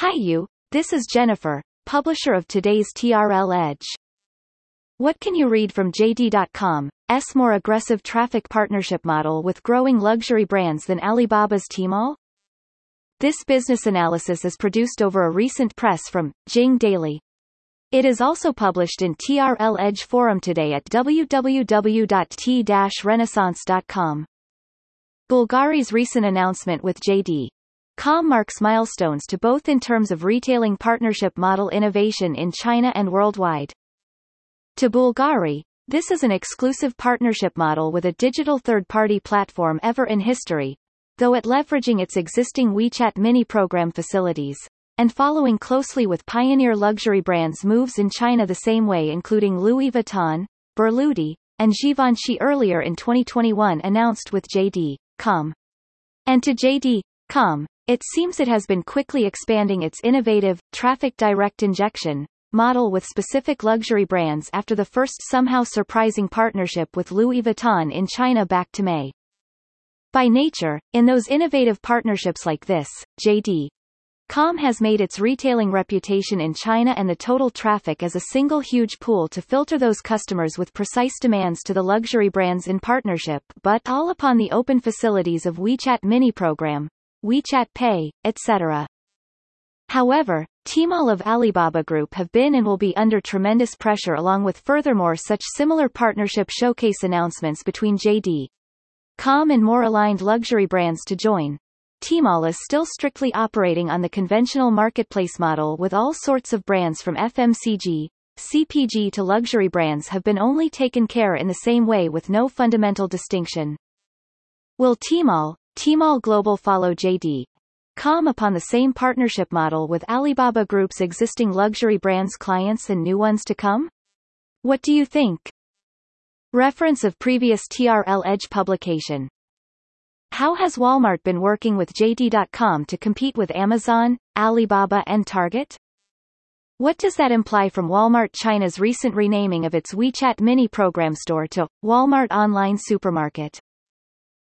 Hi you, this is Jennifer, publisher of today's TRL Edge. What can you read from JD.com? S more aggressive traffic partnership model with growing luxury brands than Alibaba's Tmall? This business analysis is produced over a recent press from Jing Daily. It is also published in TRL Edge forum today at www.t-renaissance.com. Bulgari's recent announcement with JD. Com marks milestones to both in terms of retailing partnership model innovation in China and worldwide. To Bulgari, this is an exclusive partnership model with a digital third-party platform ever in history, though it leveraging its existing WeChat mini program facilities, and following closely with pioneer luxury brands moves in China the same way including Louis Vuitton, Berluti, and Givenchy earlier in 2021 announced with JD. Com. And to JD. It seems it has been quickly expanding its innovative, traffic direct injection, model with specific luxury brands after the first somehow surprising partnership with Louis Vuitton in China back to May. By nature, in those innovative partnerships like this, JD. Com has made its retailing reputation in China and the total traffic as a single huge pool to filter those customers with precise demands to the luxury brands in partnership but all upon the open facilities of WeChat mini program, WeChat Pay, etc. However, Tmall of Alibaba Group have been and will be under tremendous pressure along with furthermore such similar partnership showcase announcements between JD. Com and more aligned luxury brands to join. Tmall is still strictly operating on the conventional marketplace model with all sorts of brands from FMCG, CPG to luxury brands have been only taken care in the same way with no fundamental distinction. Will Tmall, Tmall Global follow JD. Com upon the same partnership model with Alibaba Group's existing luxury brands clients and new ones to come? What do you think? Reference of previous TRL Edge publication. How has Walmart been working with JD.com to compete with Amazon, Alibaba and Target? What does that imply from Walmart China's recent renaming of its WeChat mini program store to Walmart Online Supermarket?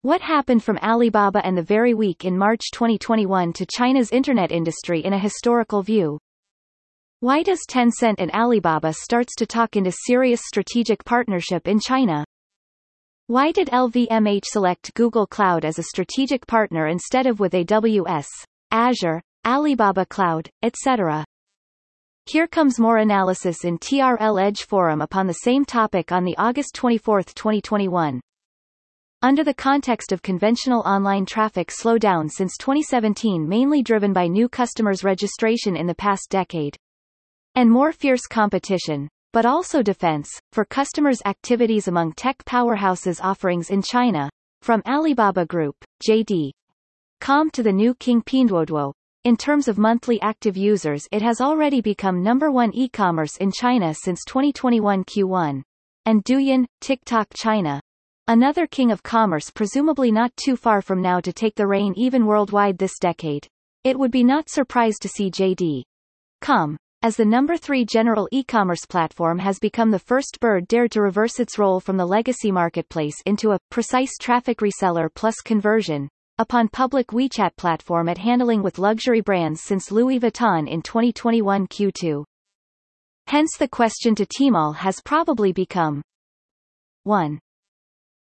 What happened from Alibaba and the very week in March 2021 to China's internet industry in a historical view? Why does Tencent and Alibaba starts to talk into serious strategic partnership in China? Why did LVMH select Google Cloud as a strategic partner instead of with AWS, Azure, Alibaba Cloud, etc.? Here comes more analysis in TRL Edge forum upon the same topic on the August 24, 2021. Under the context of conventional online traffic slowdown since 2017 mainly driven by new customers registration in the past decade, and more fierce competition, but also defense, for customers' activities among tech powerhouses offerings in China, from Alibaba Group, JD. Com to the new King Pinduoduo. In terms of monthly active users it has already become number one e-commerce in China since 2021 Q1. And Douyin, TikTok China. Another king of commerce presumably not too far from now to take the reign even worldwide this decade. It would be not surprised to see JD. Com, as the number 3 general e-commerce platform has become the first bird dared to reverse its role from the legacy marketplace into a precise traffic reseller plus conversion upon public WeChat platform at handling with luxury brands since Louis Vuitton in 2021 Q2. Hence the question to Tmall has probably become 1.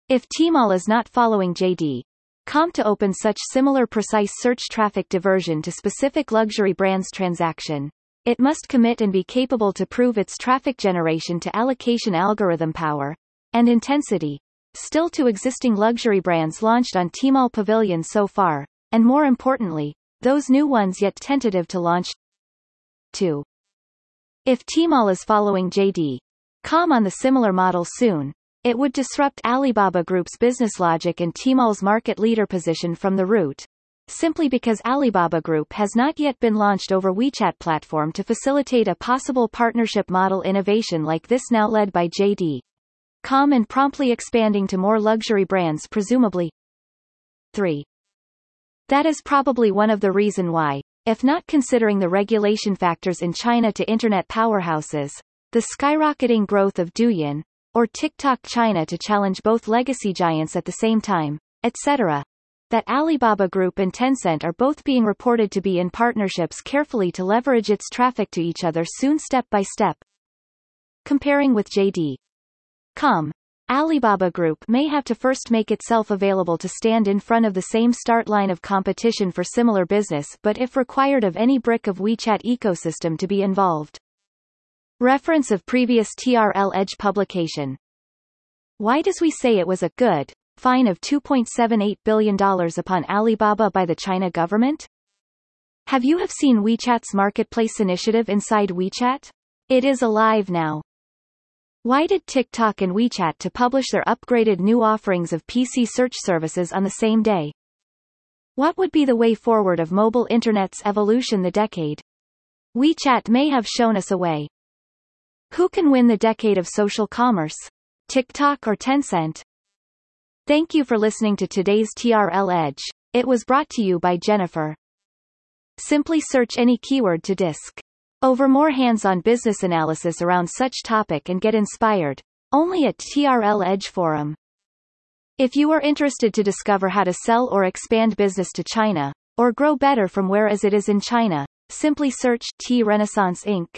If Tmall is not following JD. Com to open such similar precise search traffic diversion to specific luxury brands transaction, it must commit and be capable to prove its traffic generation to allocation algorithm power and intensity, still to existing luxury brands launched on Tmall Pavilion so far, and more importantly, those new ones yet tentative to launch. 2. If Tmall is following JD. Com on the similar model soon, it would disrupt Alibaba Group's business logic and Tmall's market leader position from the root, simply because Alibaba Group has not yet been launched over WeChat platform to facilitate a possible partnership model innovation like this now led by JD. Com and promptly expanding to more luxury brands presumably. 3. That is probably one of the reason why, if not considering the regulation factors in China to internet powerhouses, the skyrocketing growth of Douyin, or TikTok China to challenge both legacy giants at the same time, etc that Alibaba Group and Tencent are both being reported to be in partnerships carefully to leverage its traffic to each other soon step by step. Comparing with JD.com, Alibaba Group may have to first make itself available to stand in front of the same start line of competition for similar business but if required of any brick of WeChat ecosystem to be involved. Reference of previous TRL Edge publication. Why does we say it was a good fine of $2.78 billion upon Alibaba by the China government? Have you have seen WeChat's marketplace initiative inside WeChat? It is alive now. Why did TikTok and WeChat to publish their upgraded new offerings of PC search services on the same day? What would be the way forward of mobile internet's evolution the decade? WeChat may have shown us a way. Who can win the decade of social commerce? TikTok or Tencent? Thank you for listening to today's TRL Edge. It was brought to you by Jennifer. Simply search any keyword to disk. Over more hands-on business analysis around such topic and get inspired. Only at TRL Edge Forum. If you are interested to discover how to sell or expand business to China, or grow better from where as it is in China, simply search T Renaissance Inc.